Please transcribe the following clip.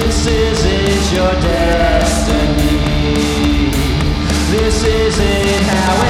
This isn't your destiny. This isn't how.